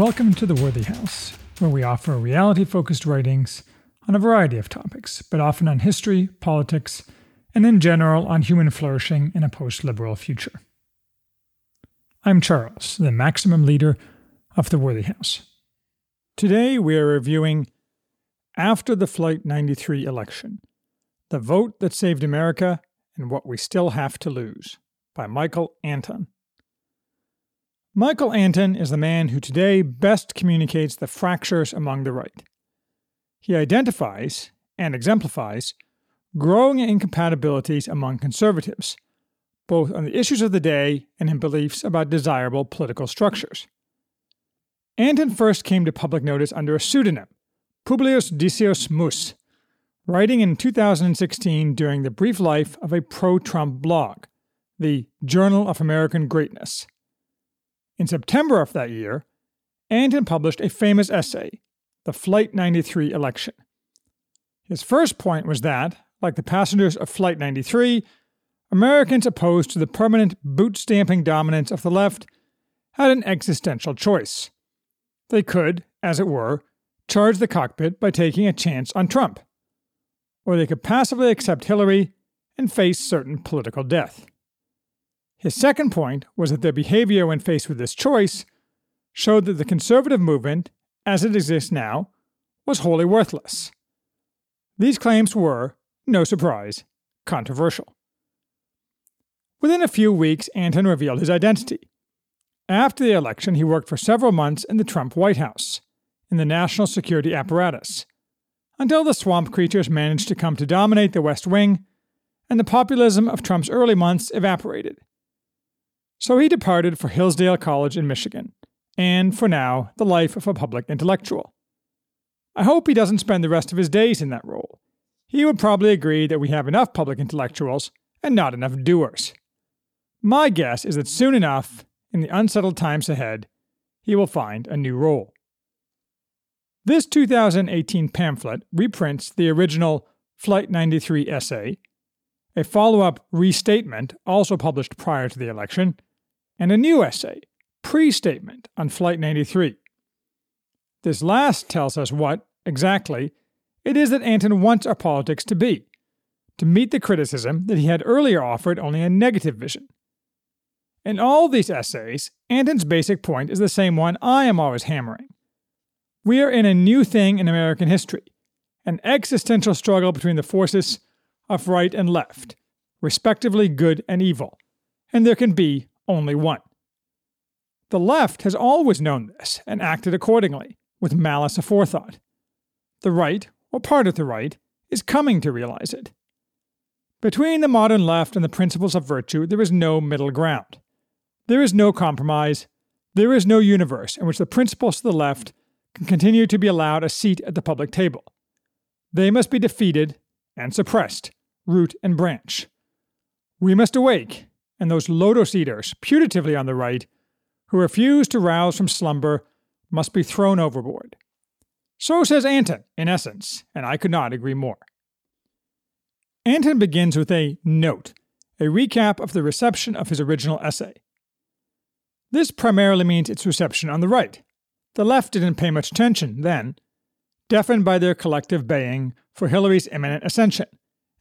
Welcome to the Worthy House, where we offer reality focused writings on a variety of topics, but often on history, politics, and in general on human flourishing in a post liberal future. I'm Charles, the maximum leader of the Worthy House. Today we are reviewing After the Flight 93 election The Vote That Saved America and What We Still Have to Lose by Michael Anton. Michael Anton is the man who today best communicates the fractures among the right. He identifies and exemplifies growing incompatibilities among conservatives, both on the issues of the day and in beliefs about desirable political structures. Anton first came to public notice under a pseudonym, Publius Decius Mus, writing in 2016 during the brief life of a pro Trump blog, the Journal of American Greatness. In September of that year, Anton published a famous essay, The Flight 93 Election. His first point was that, like the passengers of Flight 93, Americans opposed to the permanent boot stamping dominance of the left had an existential choice they could, as it were, charge the cockpit by taking a chance on Trump. Or they could passively accept Hillary and face certain political death. His second point was that their behavior when faced with this choice showed that the conservative movement, as it exists now, was wholly worthless. These claims were, no surprise, controversial. Within a few weeks, Anton revealed his identity. After the election, he worked for several months in the Trump White House, in the national security apparatus, until the swamp creatures managed to come to dominate the West Wing and the populism of Trump's early months evaporated. So he departed for Hillsdale College in Michigan, and, for now, the life of a public intellectual. I hope he doesn't spend the rest of his days in that role. He would probably agree that we have enough public intellectuals and not enough doers. My guess is that soon enough, in the unsettled times ahead, he will find a new role. This 2018 pamphlet reprints the original Flight 93 essay, a follow up restatement also published prior to the election, and a new essay, pre statement, on Flight 93. This last tells us what, exactly, it is that Anton wants our politics to be, to meet the criticism that he had earlier offered only a negative vision. In all these essays, Anton's basic point is the same one I am always hammering. We are in a new thing in American history an existential struggle between the forces of right and left, respectively good and evil, and there can be only one. The left has always known this and acted accordingly, with malice aforethought. The right, or part of the right, is coming to realize it. Between the modern left and the principles of virtue, there is no middle ground. There is no compromise. There is no universe in which the principles of the left can continue to be allowed a seat at the public table. They must be defeated and suppressed, root and branch. We must awake, and those lotus eaters, putatively on the right, who refuse to rouse from slumber, must be thrown overboard. So says Anton, in essence, and I could not agree more. Anton begins with a note, a recap of the reception of his original essay. This primarily means its reception on the right. The left didn't pay much attention then, deafened by their collective baying for Hillary's imminent ascension,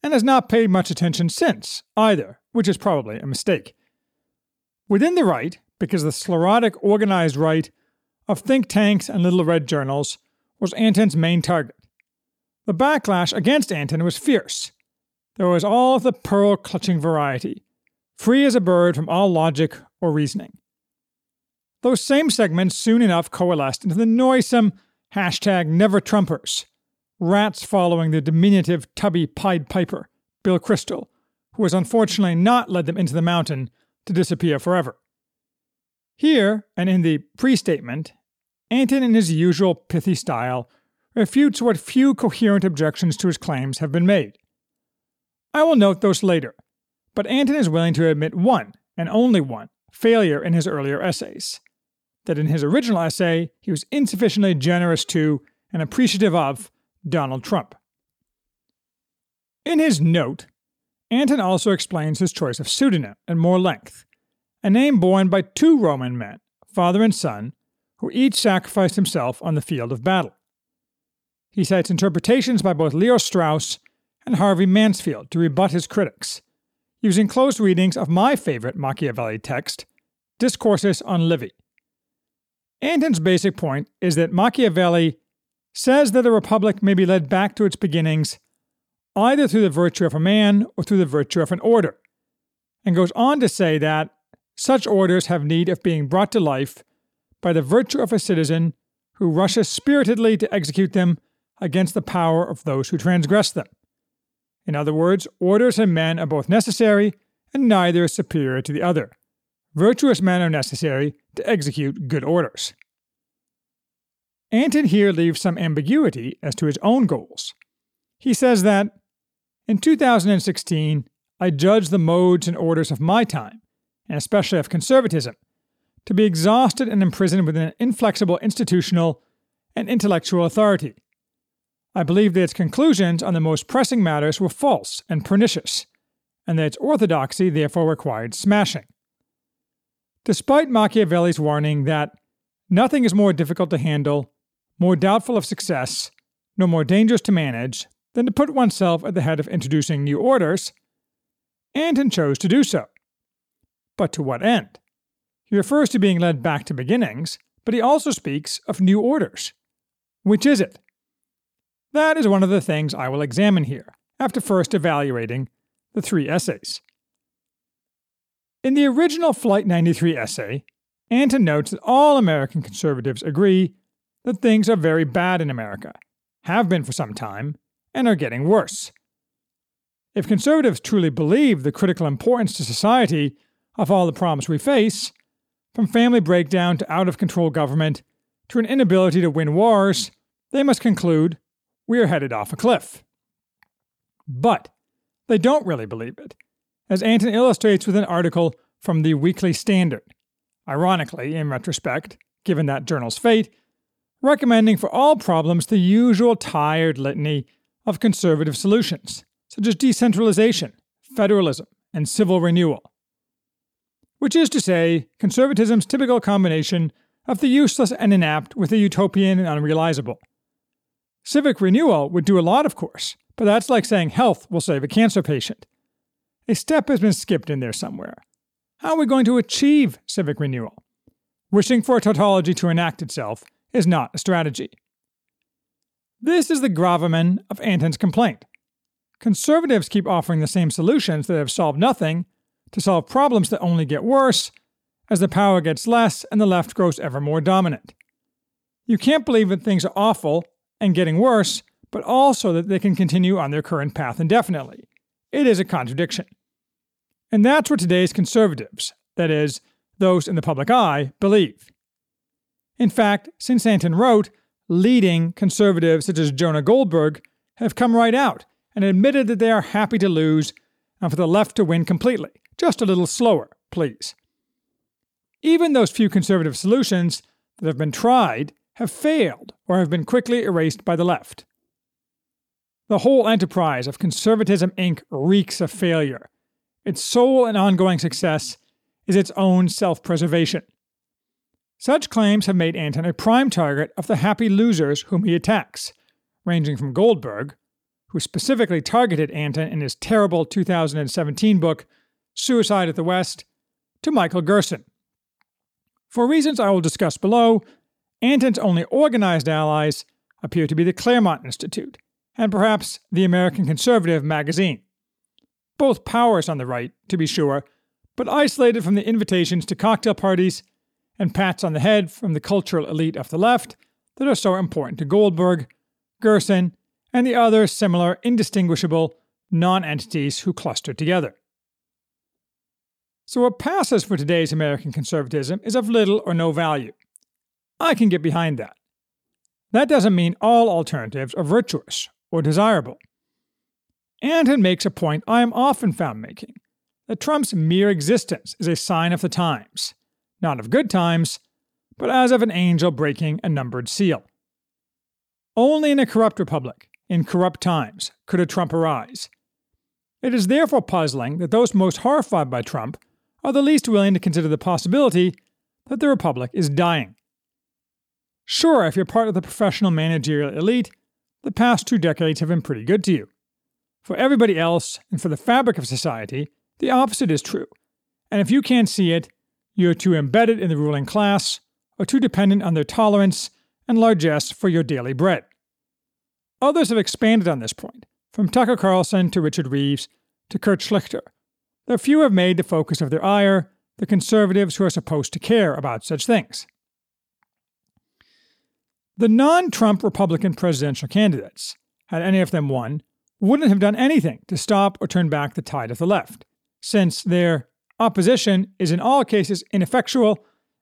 and has not paid much attention since, either, which is probably a mistake. Within the right, because the sclerotic organized right of think tanks and little red journals was Anton's main target. The backlash against Anton was fierce. There was all of the pearl clutching variety, free as a bird from all logic or reasoning. Those same segments soon enough coalesced into the noisome hashtag Never Trumpers, rats following the diminutive tubby Pied Piper, Bill Kristol, who has unfortunately not led them into the mountain to disappear forever. Here, and in the pre statement, Anton, in his usual pithy style, refutes what few coherent objections to his claims have been made. I will note those later, but Anton is willing to admit one, and only one, failure in his earlier essays that in his original essay, he was insufficiently generous to and appreciative of Donald Trump. In his note, Anton also explains his choice of pseudonym in more length, a name borne by two Roman men, father and son, who each sacrificed himself on the field of battle. He cites interpretations by both Leo Strauss and Harvey Mansfield to rebut his critics, using close readings of my favorite Machiavelli text, Discourses on Livy. Anton's basic point is that Machiavelli says that a republic may be led back to its beginnings either through the virtue of a man or through the virtue of an order, and goes on to say that such orders have need of being brought to life by the virtue of a citizen who rushes spiritedly to execute them against the power of those who transgress them. In other words, orders and men are both necessary, and neither is superior to the other. Virtuous men are necessary to execute good orders. Anton here leaves some ambiguity as to his own goals. He says that, in 2016, I judged the modes and orders of my time, and especially of conservatism, to be exhausted and imprisoned within an inflexible institutional and intellectual authority. I believe that its conclusions on the most pressing matters were false and pernicious, and that its orthodoxy therefore required smashing. Despite Machiavelli's warning that nothing is more difficult to handle, more doubtful of success, nor more dangerous to manage than to put oneself at the head of introducing new orders, Anton chose to do so. But to what end? He refers to being led back to beginnings, but he also speaks of new orders. Which is it? That is one of the things I will examine here, after first evaluating the three essays. In the original Flight 93 essay, Anton notes that all American conservatives agree that things are very bad in America, have been for some time, and are getting worse. If conservatives truly believe the critical importance to society of all the problems we face, from family breakdown to out of control government to an inability to win wars, they must conclude we are headed off a cliff. But they don't really believe it as Anton illustrates with an article from the Weekly Standard. Ironically, in retrospect, given that journal's fate, recommending for all problems the usual tired litany of conservative solutions, such as decentralization, federalism, and civil renewal. Which is to say, conservatism's typical combination of the useless and inapt with the utopian and unrealizable. Civic renewal would do a lot, of course, but that's like saying health will save a cancer patient. A step has been skipped in there somewhere. How are we going to achieve civic renewal? Wishing for a tautology to enact itself is not a strategy. This is the gravamen of Anton's complaint. Conservatives keep offering the same solutions that have solved nothing to solve problems that only get worse as the power gets less and the left grows ever more dominant. You can't believe that things are awful and getting worse, but also that they can continue on their current path indefinitely. It is a contradiction. And that's what today's conservatives, that is, those in the public eye, believe. In fact, since Anton wrote, leading conservatives such as Jonah Goldberg have come right out and admitted that they are happy to lose and for the left to win completely, just a little slower, please. Even those few conservative solutions that have been tried have failed or have been quickly erased by the left. The whole enterprise of Conservatism Inc. reeks of failure its sole and ongoing success is its own self preservation. Such claims have made Anton a prime target of the happy losers whom he attacks, ranging from Goldberg, who specifically targeted Anton in his terrible 2017 book, Suicide at the West, to Michael Gerson. For reasons I will discuss below, Anton's only organized allies appear to be the Claremont Institute and perhaps the American Conservative magazine both powers on the right, to be sure, but isolated from the invitations to cocktail parties and pats on the head from the cultural elite of the left that are so important to Goldberg, Gerson, and the other similar, indistinguishable non entities who cluster together. So, what passes for today's American conservatism is of little or no value. I can get behind that. That doesn't mean all alternatives are virtuous or desirable. Anton makes a point I am often found making that Trump's mere existence is a sign of the times, not of good times, but as of an angel breaking a numbered seal. Only in a corrupt republic, in corrupt times, could a Trump arise. It is therefore puzzling that those most horrified by Trump are the least willing to consider the possibility that the republic is dying. Sure, if you're part of the professional managerial elite, the past two decades have been pretty good to you. For everybody else, and for the fabric of society, the opposite is true. And if you can't see it, you're too embedded in the ruling class, or too dependent on their tolerance and largesse for your daily bread. Others have expanded on this point, from Tucker Carlson to Richard Reeves to Kurt Schlichter, though few have made the focus of their ire the conservatives who are supposed to care about such things. The non Trump Republican presidential candidates, had any of them won, wouldn't have done anything to stop or turn back the tide of the left, since their opposition is in all cases ineffectual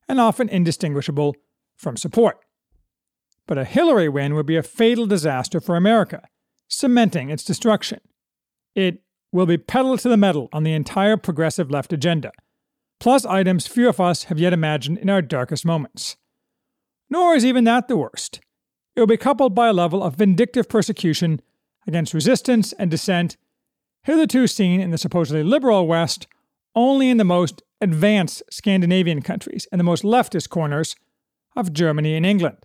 and often indistinguishable from support. But a Hillary win would be a fatal disaster for America, cementing its destruction. It will be pedal to the metal on the entire progressive left agenda, plus items few of us have yet imagined in our darkest moments. Nor is even that the worst. It will be coupled by a level of vindictive persecution against resistance and dissent hitherto seen in the supposedly liberal West only in the most advanced Scandinavian countries and the most leftist corners of Germany and England.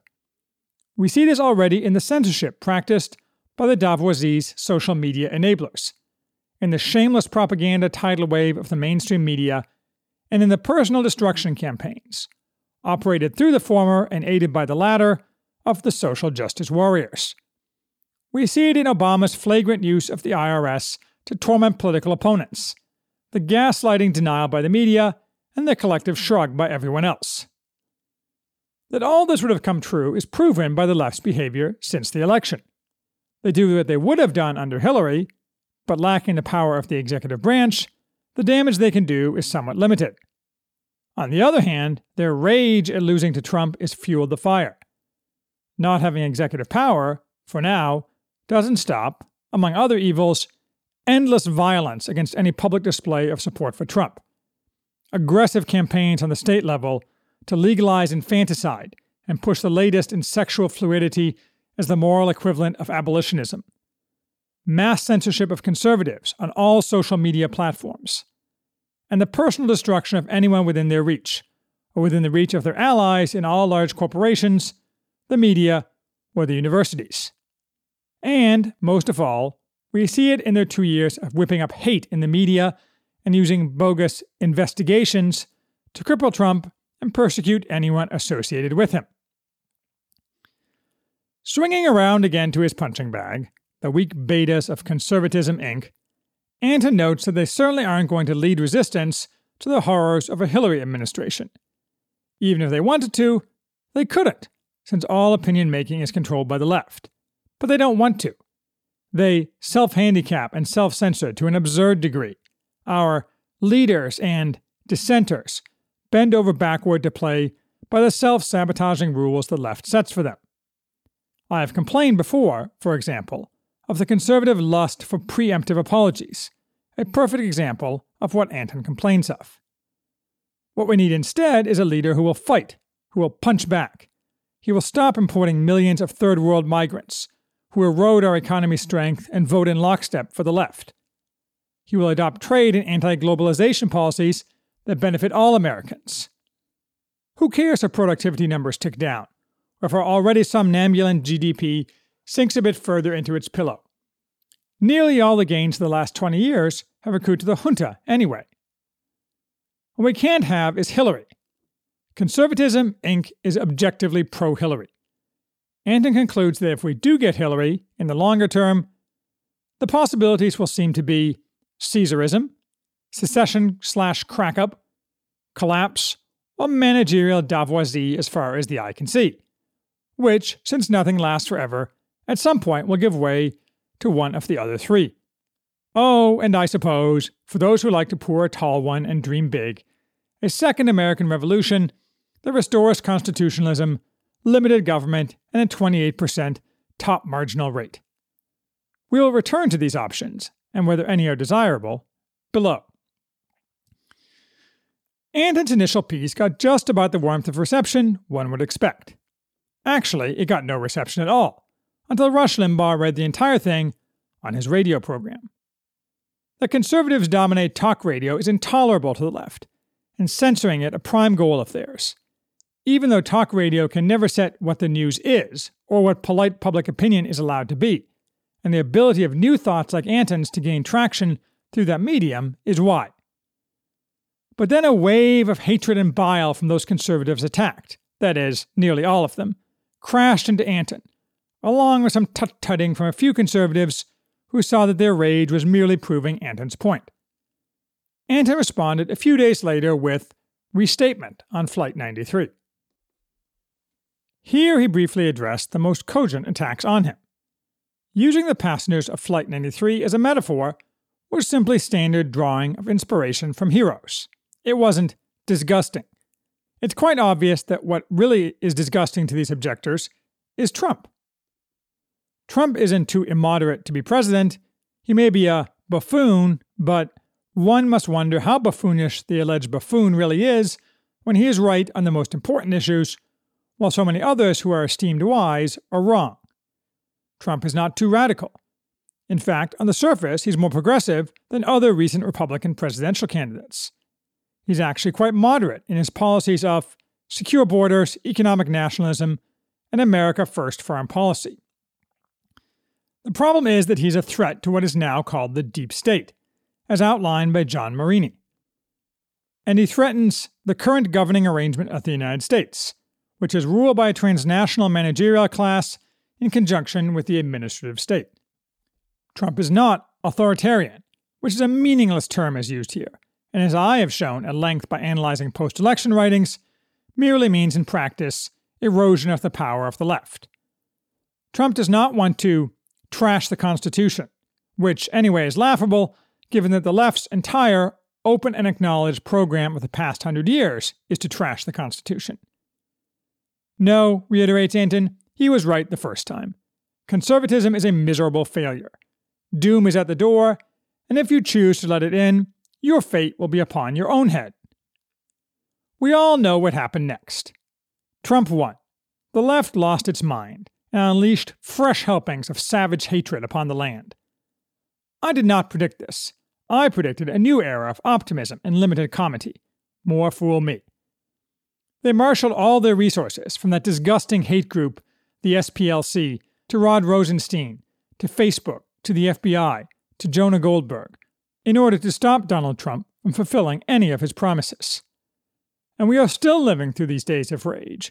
We see this already in the censorship practiced by the Davoisie's social media enablers, in the shameless propaganda tidal wave of the mainstream media, and in the personal destruction campaigns operated through the former and aided by the latter, of the social justice warriors. We see it in Obama's flagrant use of the IRS to torment political opponents, the gaslighting denial by the media, and the collective shrug by everyone else. That all this would have come true is proven by the left's behavior since the election. They do what they would have done under Hillary, but lacking the power of the executive branch, the damage they can do is somewhat limited. On the other hand, their rage at losing to Trump is fueled the fire. Not having executive power, for now, doesn't stop, among other evils, endless violence against any public display of support for Trump. Aggressive campaigns on the state level to legalize infanticide and push the latest in sexual fluidity as the moral equivalent of abolitionism. Mass censorship of conservatives on all social media platforms and the personal destruction of anyone within their reach, or within the reach of their allies in all large corporations, the media, or the universities. And, most of all, we see it in their two years of whipping up hate in the media and using bogus investigations to cripple Trump and persecute anyone associated with him. Swinging around again to his punching bag, the weak betas of Conservatism Inc., Anton notes that they certainly aren't going to lead resistance to the horrors of a Hillary administration. Even if they wanted to, they couldn't, since all opinion making is controlled by the left. But they don't want to. They self handicap and self censor to an absurd degree. Our leaders and dissenters bend over backward to play by the self sabotaging rules the left sets for them. I have complained before, for example, of the conservative lust for preemptive apologies, a perfect example of what Anton complains of. What we need instead is a leader who will fight, who will punch back. He will stop importing millions of third world migrants, who erode our economy's strength and vote in lockstep for the left. He will adopt trade and anti globalization policies that benefit all Americans. Who cares if productivity numbers tick down, or if our already somnambulant GDP sinks a bit further into its pillow. Nearly all the gains of the last 20 years have accrued to the junta anyway. What we can't have is Hillary. Conservatism, Inc. is objectively pro Hillary. Anton concludes that if we do get Hillary in the longer term, the possibilities will seem to be Caesarism, secession slash crackup, collapse, or managerial Davoisie as far as the eye can see, which, since nothing lasts forever, at some point will give way to one of the other three. Oh, and I suppose, for those who like to pour a tall one and dream big, a second American Revolution that restores constitutionalism, limited government, and a 28% top marginal rate. We will return to these options, and whether any are desirable, below. Anton's initial piece got just about the warmth of reception one would expect. Actually, it got no reception at all until Rush Limbaugh read the entire thing on his radio program. That conservatives dominate talk radio is intolerable to the left, and censoring it a prime goal of theirs. Even though talk radio can never set what the news is or what polite public opinion is allowed to be, and the ability of new thoughts like Anton's to gain traction through that medium is why. But then a wave of hatred and bile from those conservatives attacked, that is, nearly all of them, crashed into Anton, along with some tut tutting from a few conservatives who saw that their rage was merely proving Anton's point. Anton responded a few days later with Restatement on Flight 93. Here he briefly addressed the most cogent attacks on him. Using the passengers of Flight 93 as a metaphor was simply standard drawing of inspiration from heroes. It wasn't disgusting. It's quite obvious that what really is disgusting to these objectors is Trump. Trump isn't too immoderate to be president. He may be a buffoon, but one must wonder how buffoonish the alleged buffoon really is when he is right on the most important issues, while so many others who are esteemed wise are wrong. Trump is not too radical. In fact, on the surface, he's more progressive than other recent Republican presidential candidates. He's actually quite moderate in his policies of secure borders, economic nationalism, and America First foreign policy. The problem is that he's a threat to what is now called the deep state, as outlined by John Marini. And he threatens the current governing arrangement of the United States, which is ruled by a transnational managerial class in conjunction with the administrative state. Trump is not authoritarian, which is a meaningless term as used here, and as I have shown at length by analyzing post election writings, merely means in practice erosion of the power of the left. Trump does not want to trash the Constitution, which anyway is laughable given that the left's entire open and acknowledged program of the past hundred years is to trash the Constitution. No, reiterates Anton, he was right the first time. Conservatism is a miserable failure. Doom is at the door, and if you choose to let it in, your fate will be upon your own head. We all know what happened next. Trump won. The left lost its mind and unleashed fresh helpings of savage hatred upon the land. I did not predict this. I predicted a new era of optimism and limited comity. More fool me. They marshaled all their resources, from that disgusting hate group, the SPLC, to Rod Rosenstein, to Facebook, to the FBI, to Jonah Goldberg, in order to stop Donald Trump from fulfilling any of his promises. And we are still living through these days of rage,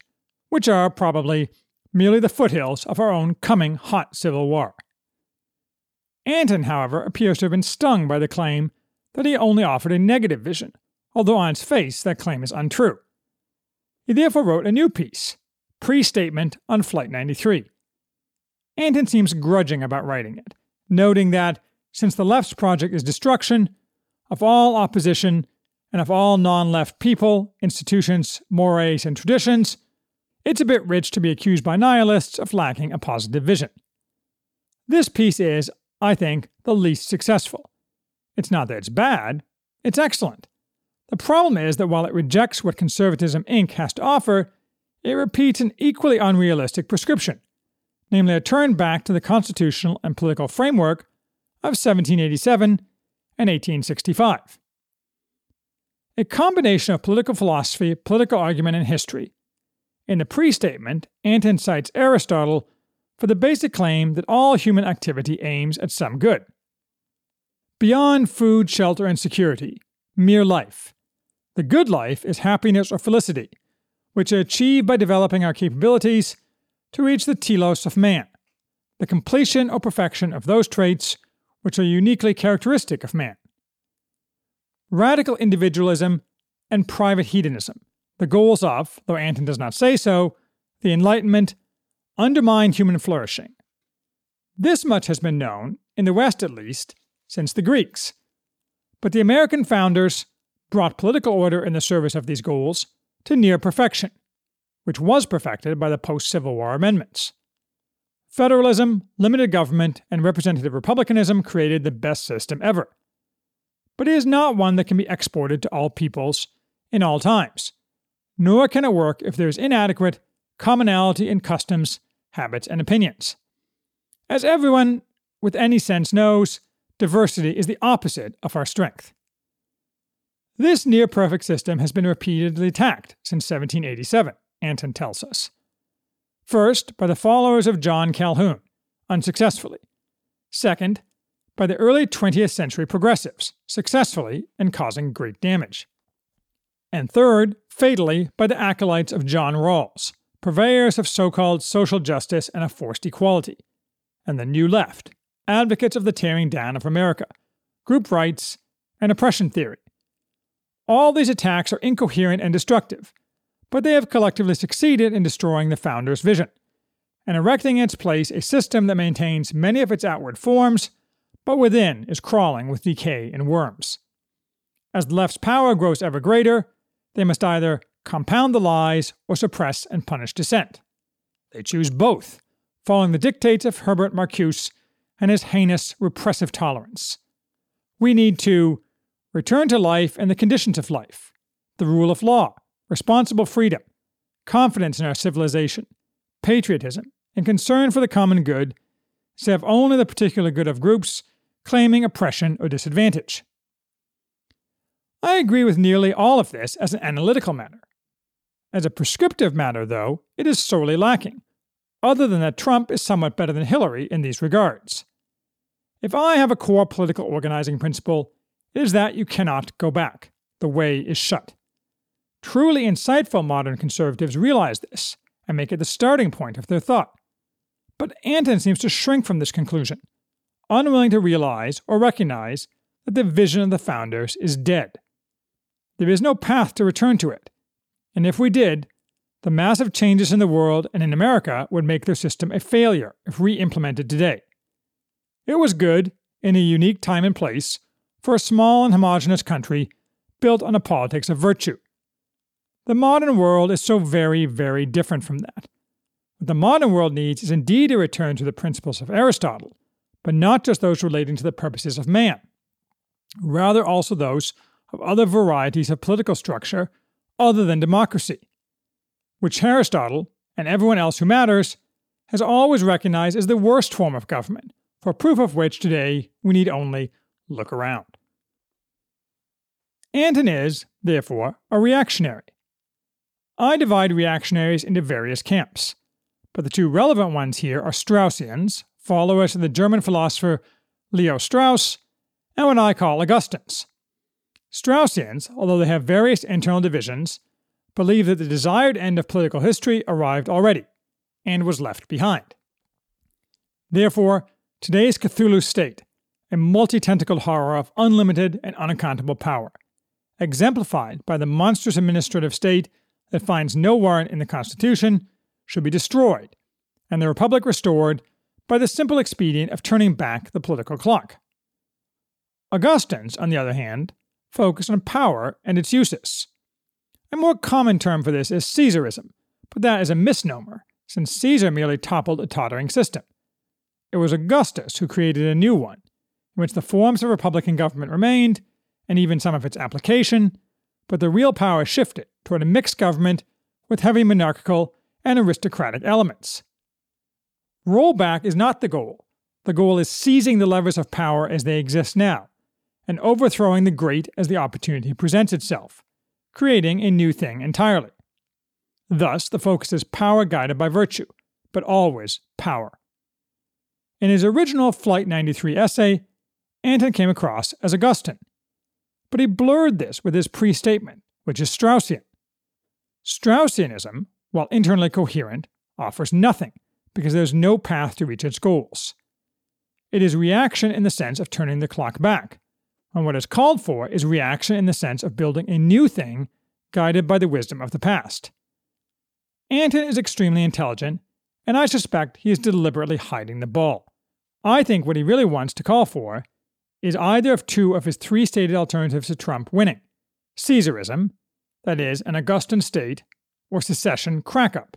which are probably merely the foothills of our own coming hot civil war. Anton, however, appears to have been stung by the claim that he only offered a negative vision, although on its face that claim is untrue. He therefore wrote a new piece, Pre Statement on Flight 93. Anton seems grudging about writing it, noting that since the left's project is destruction of all opposition and of all non left people, institutions, mores, and traditions, it's a bit rich to be accused by nihilists of lacking a positive vision. This piece is, I think, the least successful. It's not that it's bad, it's excellent. The problem is that while it rejects what Conservatism Inc. has to offer, it repeats an equally unrealistic prescription, namely a turn back to the constitutional and political framework of 1787 and 1865. A combination of political philosophy, political argument, and history. In the pre statement, Anton cites Aristotle for the basic claim that all human activity aims at some good. Beyond food, shelter, and security, mere life. The good life is happiness or felicity, which are achieved by developing our capabilities to reach the telos of man, the completion or perfection of those traits which are uniquely characteristic of man. Radical individualism and private hedonism, the goals of, though Anton does not say so, the Enlightenment, undermine human flourishing. This much has been known, in the West at least, since the Greeks. But the American founders brought political order in the service of these goals to near perfection, which was perfected by the post Civil War amendments. Federalism, limited government, and representative republicanism created the best system ever. But it is not one that can be exported to all peoples in all times, nor can it work if there is inadequate commonality in customs, habits, and opinions. As everyone with any sense knows, diversity is the opposite of our strength. This near perfect system has been repeatedly attacked since 1787, Anton tells us. First, by the followers of John Calhoun, unsuccessfully. Second, by the early 20th century progressives, successfully and causing great damage. And third, fatally, by the acolytes of John Rawls, purveyors of so called social justice and a forced equality, and the New Left, advocates of the tearing down of America, group rights, and oppression theory. All these attacks are incoherent and destructive, but they have collectively succeeded in destroying the founder's vision and erecting in its place a system that maintains many of its outward forms, but within is crawling with decay and worms. As the left's power grows ever greater, they must either compound the lies or suppress and punish dissent. They choose both, following the dictates of Herbert Marcuse and his heinous repressive tolerance. We need to return to life and the conditions of life, the rule of law, responsible freedom, confidence in our civilization, patriotism, and concern for the common good of only the particular good of groups claiming oppression or disadvantage. I agree with nearly all of this as an analytical matter. As a prescriptive matter, though, it is sorely lacking, other than that Trump is somewhat better than Hillary in these regards. If I have a core political organizing principle, is that you cannot go back. The way is shut. Truly insightful modern conservatives realize this and make it the starting point of their thought. But Anton seems to shrink from this conclusion, unwilling to realize or recognize that the vision of the founders is dead. There is no path to return to it, and if we did, the massive changes in the world and in America would make their system a failure if re implemented today. It was good, in a unique time and place, for a small and homogeneous country built on a politics of virtue. The modern world is so very, very different from that. What the modern world needs is indeed a return to the principles of Aristotle, but not just those relating to the purposes of man, rather also those of other varieties of political structure other than democracy, which Aristotle, and everyone else who matters, has always recognized as the worst form of government, for proof of which today we need only look around. Anton is, therefore, a reactionary. I divide reactionaries into various camps, but the two relevant ones here are Straussians, followers of the German philosopher Leo Strauss, and what I call Augustans. Straussians, although they have various internal divisions, believe that the desired end of political history arrived already and was left behind. Therefore, today's Cthulhu state, a multi tentacled horror of unlimited and unaccountable power, exemplified by the monstrous administrative state that finds no warrant in the Constitution, should be destroyed, and the Republic restored by the simple expedient of turning back the political clock. Augustans, on the other hand, focus on power and its uses. A more common term for this is Caesarism, but that is a misnomer, since Caesar merely toppled a tottering system. It was Augustus who created a new one, in which the forms of republican government remained, and even some of its application, but the real power shifted toward a mixed government with heavy monarchical and aristocratic elements. Rollback is not the goal. The goal is seizing the levers of power as they exist now, and overthrowing the great as the opportunity presents itself, creating a new thing entirely. Thus, the focus is power guided by virtue, but always power. In his original Flight 93 essay, Anton came across as Augustan, but he blurred this with his pre statement, which is Straussian. Straussianism, while internally coherent, offers nothing because there's no path to reach its goals. It is reaction in the sense of turning the clock back, and what is called for is reaction in the sense of building a new thing guided by the wisdom of the past. Anton is extremely intelligent, and I suspect he is deliberately hiding the ball. I think what he really wants to call for is either of two of his three stated alternatives to Trump winning Caesarism, that is, an Augustan state, or secession crackup.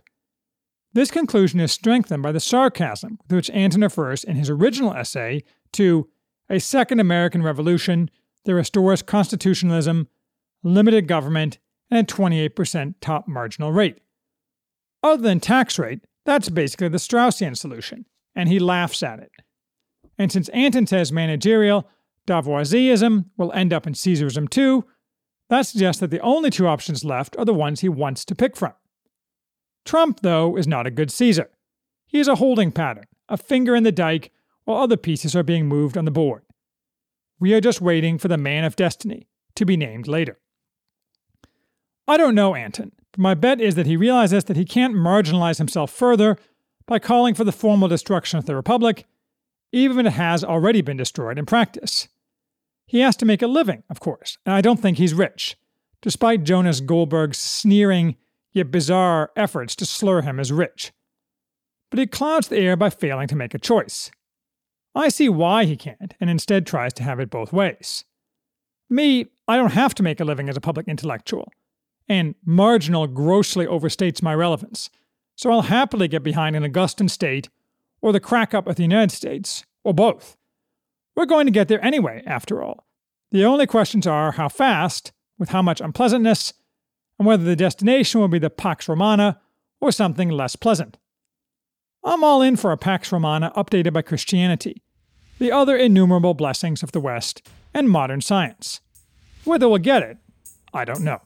This conclusion is strengthened by the sarcasm with which Anton refers in his original essay to a second American Revolution that restores constitutionalism, limited government, and a 28% top marginal rate. Other than tax rate, that's basically the Straussian solution, and he laughs at it. And since Anton says managerial Davoisism will end up in Caesarism too, that suggests that the only two options left are the ones he wants to pick from. Trump, though, is not a good Caesar. He is a holding pattern, a finger in the dike, while other pieces are being moved on the board. We are just waiting for the man of destiny to be named later. I don't know Anton, but my bet is that he realizes that he can't marginalize himself further by calling for the formal destruction of the Republic, even if it has already been destroyed in practice. He has to make a living, of course, and I don't think he's rich, despite Jonah Goldberg's sneering yet bizarre efforts to slur him as rich. But he clouds the air by failing to make a choice. I see why he can't, and instead tries to have it both ways. Me, I don't have to make a living as a public intellectual, and marginal grossly overstates my relevance, so I'll happily get behind an Augustan state, or the crack up of the United States, or both. We're going to get there anyway, after all. The only questions are how fast, with how much unpleasantness, and whether the destination will be the Pax Romana or something less pleasant. I'm all in for a Pax Romana updated by Christianity, the other innumerable blessings of the West, and modern science. Whether we'll get it, I don't know.